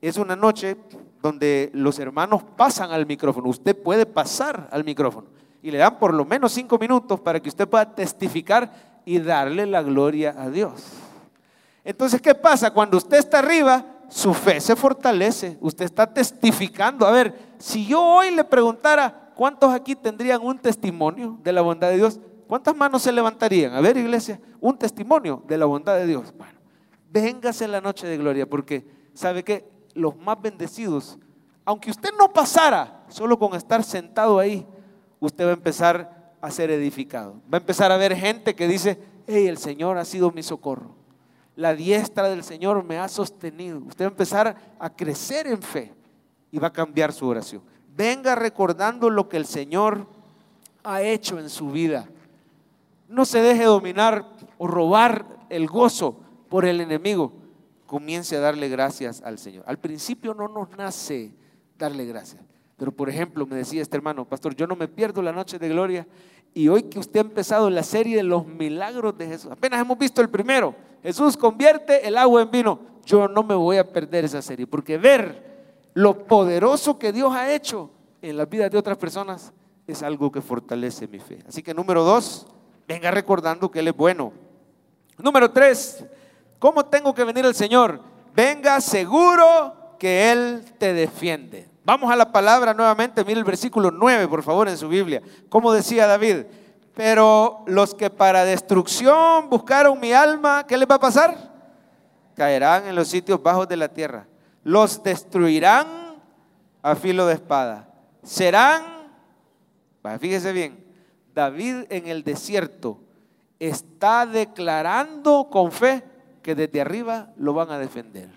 Es una noche donde los hermanos pasan al micrófono. Usted puede pasar al micrófono y le dan por lo menos cinco minutos para que usted pueda testificar y darle la gloria a Dios. Entonces, ¿qué pasa? Cuando usted está arriba, su fe se fortalece. Usted está testificando. A ver, si yo hoy le preguntara, ¿cuántos aquí tendrían un testimonio de la bondad de Dios? ¿Cuántas manos se levantarían? A ver, iglesia, un testimonio de la bondad de Dios. Bueno, véngase en la noche de gloria, porque sabe que los más bendecidos, aunque usted no pasara solo con estar sentado ahí, usted va a empezar a ser edificado. Va a empezar a ver gente que dice, hey, el Señor ha sido mi socorro. La diestra del Señor me ha sostenido. Usted va a empezar a crecer en fe y va a cambiar su oración. Venga recordando lo que el Señor ha hecho en su vida. No se deje dominar o robar el gozo por el enemigo comience a darle gracias al Señor. Al principio no nos nace darle gracias. Pero por ejemplo, me decía este hermano, pastor, yo no me pierdo la noche de gloria. Y hoy que usted ha empezado la serie de los milagros de Jesús, apenas hemos visto el primero, Jesús convierte el agua en vino. Yo no me voy a perder esa serie, porque ver lo poderoso que Dios ha hecho en la vida de otras personas es algo que fortalece mi fe. Así que número dos, venga recordando que Él es bueno. Número tres, ¿Cómo tengo que venir el Señor? Venga seguro que Él te defiende. Vamos a la palabra nuevamente, mire el versículo 9, por favor, en su Biblia. ¿Cómo decía David? Pero los que para destrucción buscaron mi alma, ¿qué les va a pasar? Caerán en los sitios bajos de la tierra. Los destruirán a filo de espada. Serán, fíjese bien, David en el desierto está declarando con fe que desde arriba lo van a defender.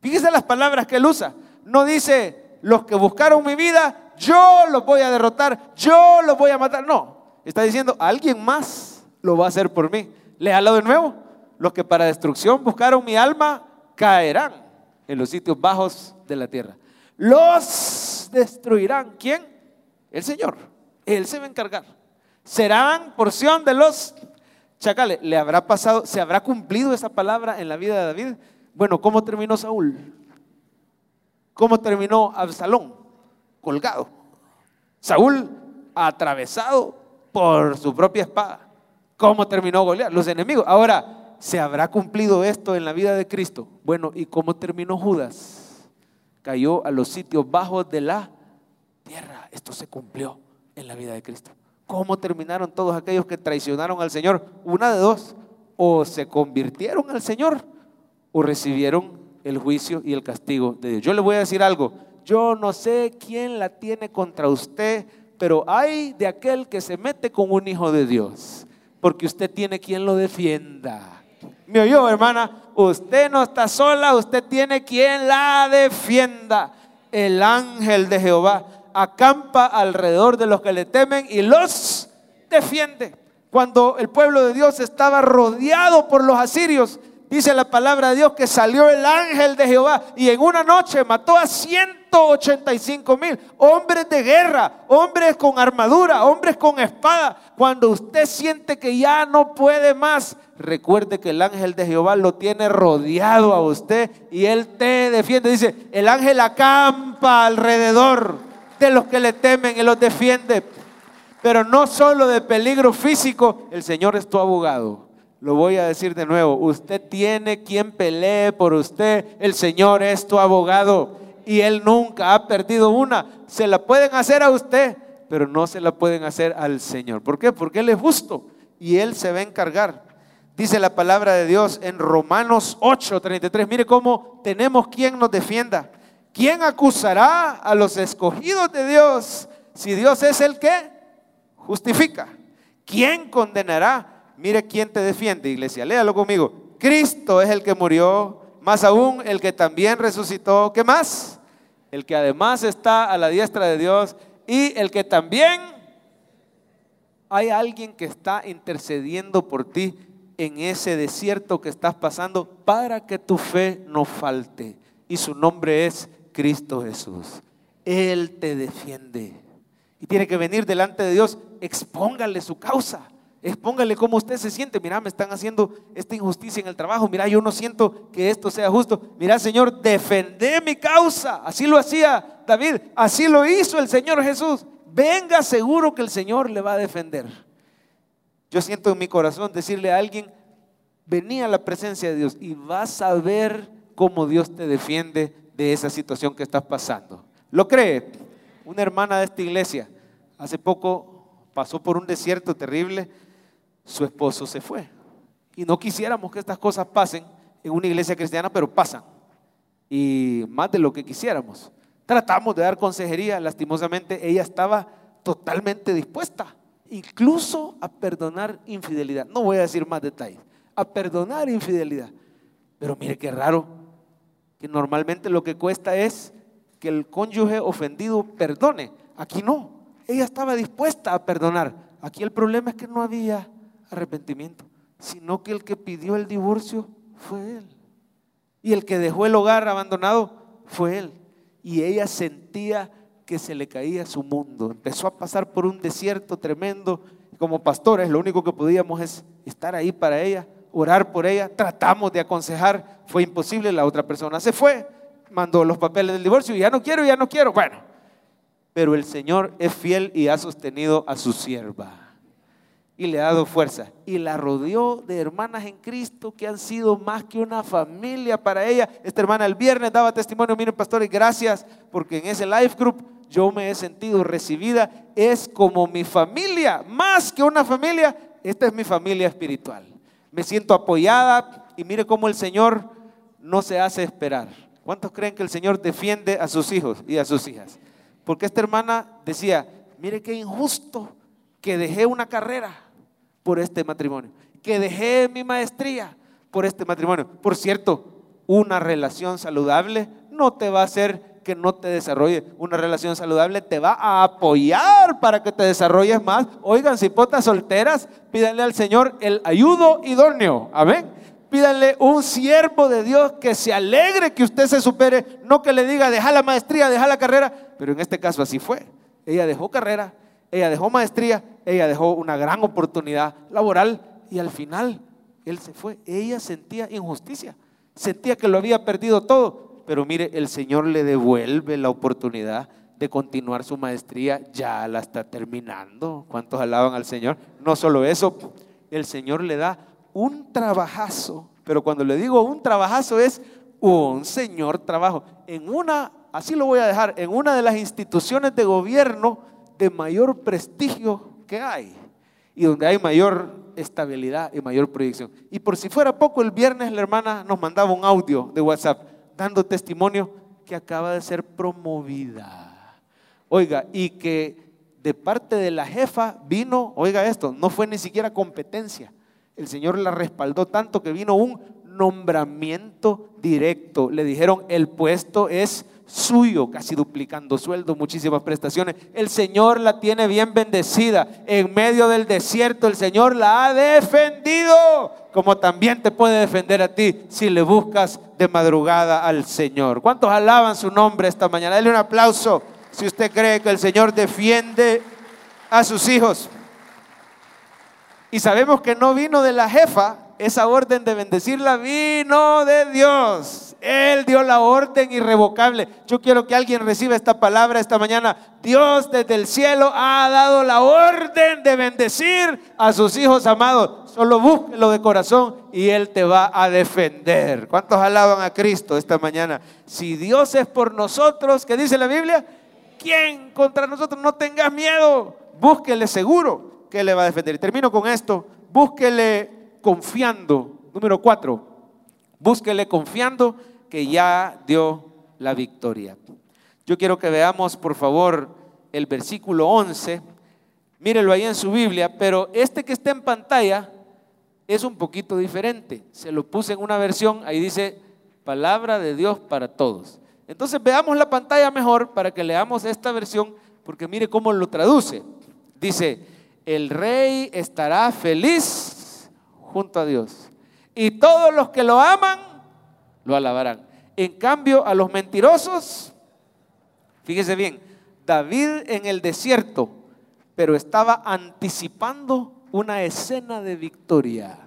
Fíjese las palabras que él usa. No dice, los que buscaron mi vida, yo los voy a derrotar, yo los voy a matar. No, está diciendo, alguien más lo va a hacer por mí. Léalo de nuevo. Los que para destrucción buscaron mi alma, caerán en los sitios bajos de la tierra. Los destruirán. ¿Quién? El Señor. Él se va a encargar. Serán porción de los Chacale, ¿le habrá pasado, se habrá cumplido esa palabra en la vida de David? Bueno, ¿cómo terminó Saúl? ¿Cómo terminó Absalón? Colgado. Saúl atravesado por su propia espada. ¿Cómo terminó Goliat? Los enemigos. Ahora, ¿se habrá cumplido esto en la vida de Cristo? Bueno, ¿y cómo terminó Judas? Cayó a los sitios bajos de la tierra. Esto se cumplió en la vida de Cristo. ¿Cómo terminaron todos aquellos que traicionaron al Señor? Una de dos, o se convirtieron al Señor o recibieron el juicio y el castigo de Dios. Yo le voy a decir algo, yo no sé quién la tiene contra usted, pero hay de aquel que se mete con un hijo de Dios, porque usted tiene quien lo defienda. ¿Me oyó, hermana? Usted no está sola, usted tiene quien la defienda. El ángel de Jehová acampa alrededor de los que le temen y los defiende. Cuando el pueblo de Dios estaba rodeado por los asirios, Dice la palabra de Dios que salió el ángel de Jehová y en una noche mató a 185 mil hombres de guerra, hombres con armadura, hombres con espada. Cuando usted siente que ya no puede más, recuerde que el ángel de Jehová lo tiene rodeado a usted y él te defiende. Dice, el ángel acampa alrededor de los que le temen y los defiende. Pero no solo de peligro físico, el Señor es tu abogado. Lo voy a decir de nuevo, usted tiene quien pelee por usted, el Señor es tu abogado y Él nunca ha perdido una. Se la pueden hacer a usted, pero no se la pueden hacer al Señor. ¿Por qué? Porque Él es justo y Él se va a encargar. Dice la palabra de Dios en Romanos 8:33, mire cómo tenemos quien nos defienda. ¿Quién acusará a los escogidos de Dios si Dios es el que justifica? ¿Quién condenará? Mire quién te defiende, iglesia. Léalo conmigo. Cristo es el que murió, más aún el que también resucitó. ¿Qué más? El que además está a la diestra de Dios y el que también hay alguien que está intercediendo por ti en ese desierto que estás pasando para que tu fe no falte. Y su nombre es Cristo Jesús. Él te defiende. Y tiene que venir delante de Dios, expóngale su causa. Expóngale cómo usted se siente. Mira, me están haciendo esta injusticia en el trabajo. Mira, yo no siento que esto sea justo. Mira, Señor, defende mi causa. Así lo hacía David. Así lo hizo el Señor Jesús. Venga seguro que el Señor le va a defender. Yo siento en mi corazón decirle a alguien, vení a la presencia de Dios y vas a ver cómo Dios te defiende de esa situación que estás pasando. ¿Lo cree? Una hermana de esta iglesia hace poco pasó por un desierto terrible su esposo se fue. Y no quisiéramos que estas cosas pasen en una iglesia cristiana, pero pasan. Y más de lo que quisiéramos. Tratamos de dar consejería, lastimosamente ella estaba totalmente dispuesta, incluso a perdonar infidelidad. No voy a decir más detalles, a perdonar infidelidad. Pero mire qué raro, que normalmente lo que cuesta es que el cónyuge ofendido perdone. Aquí no, ella estaba dispuesta a perdonar. Aquí el problema es que no había arrepentimiento, sino que el que pidió el divorcio fue él. Y el que dejó el hogar abandonado fue él. Y ella sentía que se le caía su mundo. Empezó a pasar por un desierto tremendo. Como pastores, lo único que podíamos es estar ahí para ella, orar por ella. Tratamos de aconsejar, fue imposible. La otra persona se fue, mandó los papeles del divorcio. Ya no quiero, ya no quiero. Bueno, pero el Señor es fiel y ha sostenido a su sierva y le ha dado fuerza. Y la rodeó de hermanas en Cristo que han sido más que una familia para ella. Esta hermana el viernes daba testimonio, miren pastores, gracias porque en ese life group yo me he sentido recibida. Es como mi familia, más que una familia, esta es mi familia espiritual. Me siento apoyada y mire cómo el Señor no se hace esperar. ¿Cuántos creen que el Señor defiende a sus hijos y a sus hijas? Porque esta hermana decía, mire qué injusto que dejé una carrera por este matrimonio, que dejé mi maestría por este matrimonio. Por cierto, una relación saludable no te va a hacer que no te desarrolle. Una relación saludable te va a apoyar para que te desarrolles más. Oigan, si potas solteras, pídanle al Señor el ayudo idóneo. Amén. Pídanle un siervo de Dios que se alegre que usted se supere, no que le diga, deja la maestría, deja la carrera. Pero en este caso así fue. Ella dejó carrera, ella dejó maestría, ella dejó una gran oportunidad laboral y al final él se fue. Ella sentía injusticia, sentía que lo había perdido todo, pero mire, el Señor le devuelve la oportunidad de continuar su maestría, ya la está terminando. ¿Cuántos alaban al Señor? No solo eso, el Señor le da un trabajazo, pero cuando le digo un trabajazo es un señor trabajo. En una, así lo voy a dejar, en una de las instituciones de gobierno de mayor prestigio que hay y donde hay mayor estabilidad y mayor proyección. Y por si fuera poco, el viernes la hermana nos mandaba un audio de WhatsApp dando testimonio que acaba de ser promovida. Oiga, y que de parte de la jefa vino, oiga esto, no fue ni siquiera competencia. El Señor la respaldó tanto que vino un nombramiento directo. Le dijeron, el puesto es suyo, casi duplicando sueldo, muchísimas prestaciones. El Señor la tiene bien bendecida. En medio del desierto el Señor la ha defendido, como también te puede defender a ti si le buscas de madrugada al Señor. ¿Cuántos alaban su nombre esta mañana? Dale un aplauso si usted cree que el Señor defiende a sus hijos. Y sabemos que no vino de la jefa, esa orden de bendecirla vino de Dios. Él dio la orden irrevocable. Yo quiero que alguien reciba esta palabra esta mañana. Dios desde el cielo ha dado la orden de bendecir a sus hijos amados. Solo búsquelo de corazón y Él te va a defender. ¿Cuántos alaban a Cristo esta mañana? Si Dios es por nosotros, ¿qué dice la Biblia? ¿Quién contra nosotros? No tengas miedo. Búsquele seguro que le va a defender. Y termino con esto. Búsquele confiando. Número cuatro, búsquele confiando que ya dio la victoria. Yo quiero que veamos, por favor, el versículo 11. Mírelo ahí en su Biblia, pero este que está en pantalla es un poquito diferente. Se lo puse en una versión, ahí dice palabra de Dios para todos. Entonces veamos la pantalla mejor para que leamos esta versión, porque mire cómo lo traduce. Dice, el rey estará feliz junto a Dios. Y todos los que lo aman, lo alabarán. En cambio, a los mentirosos, fíjese bien, David en el desierto, pero estaba anticipando una escena de victoria,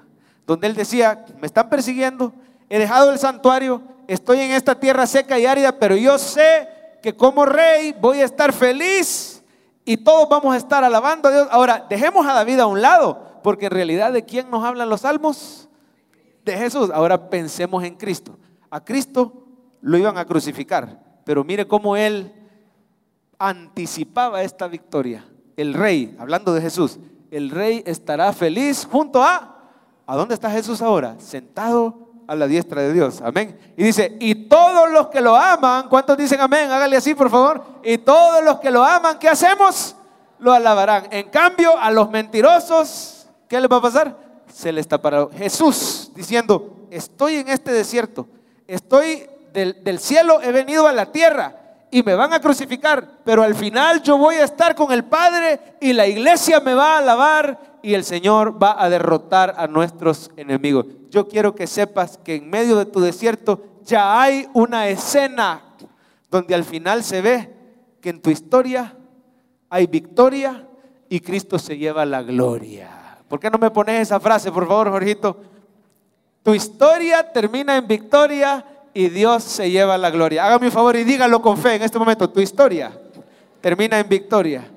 donde él decía, me están persiguiendo, he dejado el santuario, estoy en esta tierra seca y árida, pero yo sé que como rey voy a estar feliz y todos vamos a estar alabando a Dios. Ahora, dejemos a David a un lado, porque en realidad de quién nos hablan los salmos? De Jesús. Ahora pensemos en Cristo. A Cristo lo iban a crucificar, pero mire cómo él anticipaba esta victoria. El rey, hablando de Jesús, el rey estará feliz junto a... ¿A dónde está Jesús ahora? Sentado a la diestra de Dios. Amén. Y dice, y todos los que lo aman, ¿cuántos dicen amén? Hágale así, por favor. Y todos los que lo aman, ¿qué hacemos? Lo alabarán. En cambio, a los mentirosos, ¿qué le va a pasar? Se les tapará. Jesús diciendo, estoy en este desierto, estoy del, del cielo, he venido a la tierra y me van a crucificar, pero al final yo voy a estar con el Padre y la iglesia me va a alabar y el Señor va a derrotar a nuestros enemigos. Yo quiero que sepas que en medio de tu desierto ya hay una escena donde al final se ve que en tu historia hay victoria y Cristo se lleva la gloria. ¿Por qué no me pones esa frase, por favor, Jorgito? Tu historia termina en victoria y Dios se lleva la gloria. Hágame un favor y dígalo con fe en este momento. Tu historia termina en victoria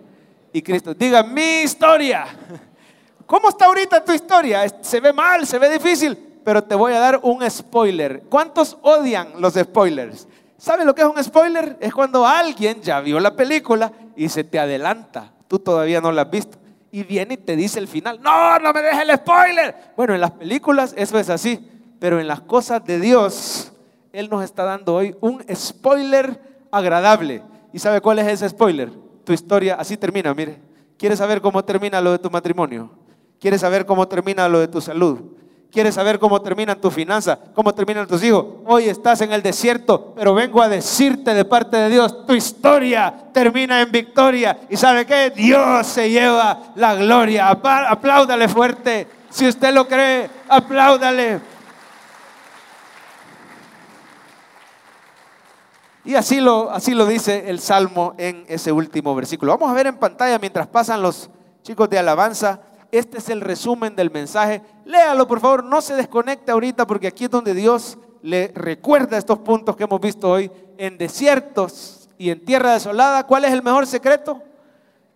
y Cristo. Diga mi historia. (laughs) ¿Cómo está ahorita tu historia? Se ve mal, se ve difícil, pero te voy a dar un spoiler. ¿Cuántos odian los spoilers? ¿Sabe lo que es un spoiler? Es cuando alguien ya vio la película y se te adelanta. Tú todavía no la has visto y viene y te dice el final, no, no me dejes el spoiler. Bueno, en las películas eso es así, pero en las cosas de Dios, Él nos está dando hoy un spoiler agradable. ¿Y sabe cuál es ese spoiler? Tu historia así termina, mire. ¿Quieres saber cómo termina lo de tu matrimonio? ¿Quieres saber cómo termina lo de tu salud? ¿Quieres saber cómo terminan tus finanzas? ¿Cómo terminan tus hijos? Hoy estás en el desierto, pero vengo a decirte de parte de Dios, tu historia termina en victoria. ¿Y sabe qué? Dios se lleva la gloria. Apláudale fuerte. Si usted lo cree, apláudale. Y así lo, así lo dice el Salmo en ese último versículo. Vamos a ver en pantalla mientras pasan los chicos de alabanza este es el resumen del mensaje. Léalo, por favor, no se desconecte ahorita porque aquí es donde Dios le recuerda estos puntos que hemos visto hoy. En desiertos y en tierra desolada, ¿cuál es el mejor secreto?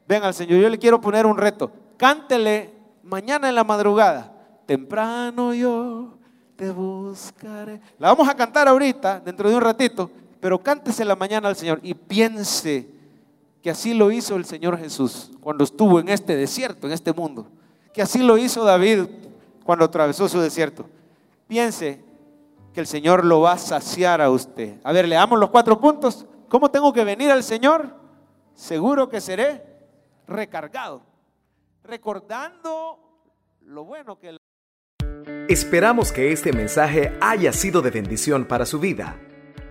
Ven al Señor, yo le quiero poner un reto. Cántele mañana en la madrugada. Temprano yo te buscaré. La vamos a cantar ahorita, dentro de un ratito, pero cántese la mañana al Señor y piense que así lo hizo el Señor Jesús cuando estuvo en este desierto, en este mundo que así lo hizo David cuando atravesó su desierto. Piense que el Señor lo va a saciar a usted. A ver, leamos los cuatro puntos. ¿Cómo tengo que venir al Señor? Seguro que seré recargado, recordando lo bueno que... Esperamos que este mensaje haya sido de bendición para su vida.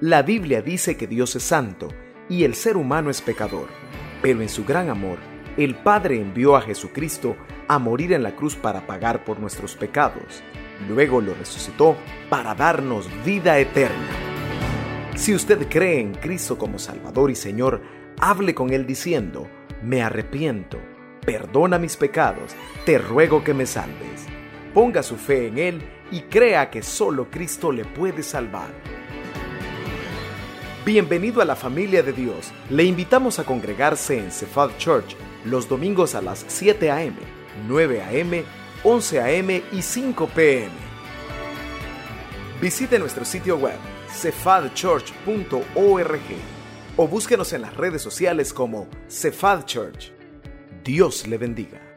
La Biblia dice que Dios es santo y el ser humano es pecador, pero en su gran amor, el Padre envió a Jesucristo a morir en la cruz para pagar por nuestros pecados. Luego lo resucitó para darnos vida eterna. Si usted cree en Cristo como Salvador y Señor, hable con Él diciendo, me arrepiento, perdona mis pecados, te ruego que me salves. Ponga su fe en Él y crea que solo Cristo le puede salvar. Bienvenido a la familia de Dios. Le invitamos a congregarse en Cephal Church los domingos a las 7 a.m., 9 a.m., 11 a.m. y 5 p.m. Visite nuestro sitio web cefadchurch.org o búsquenos en las redes sociales como Cephal Church. Dios le bendiga.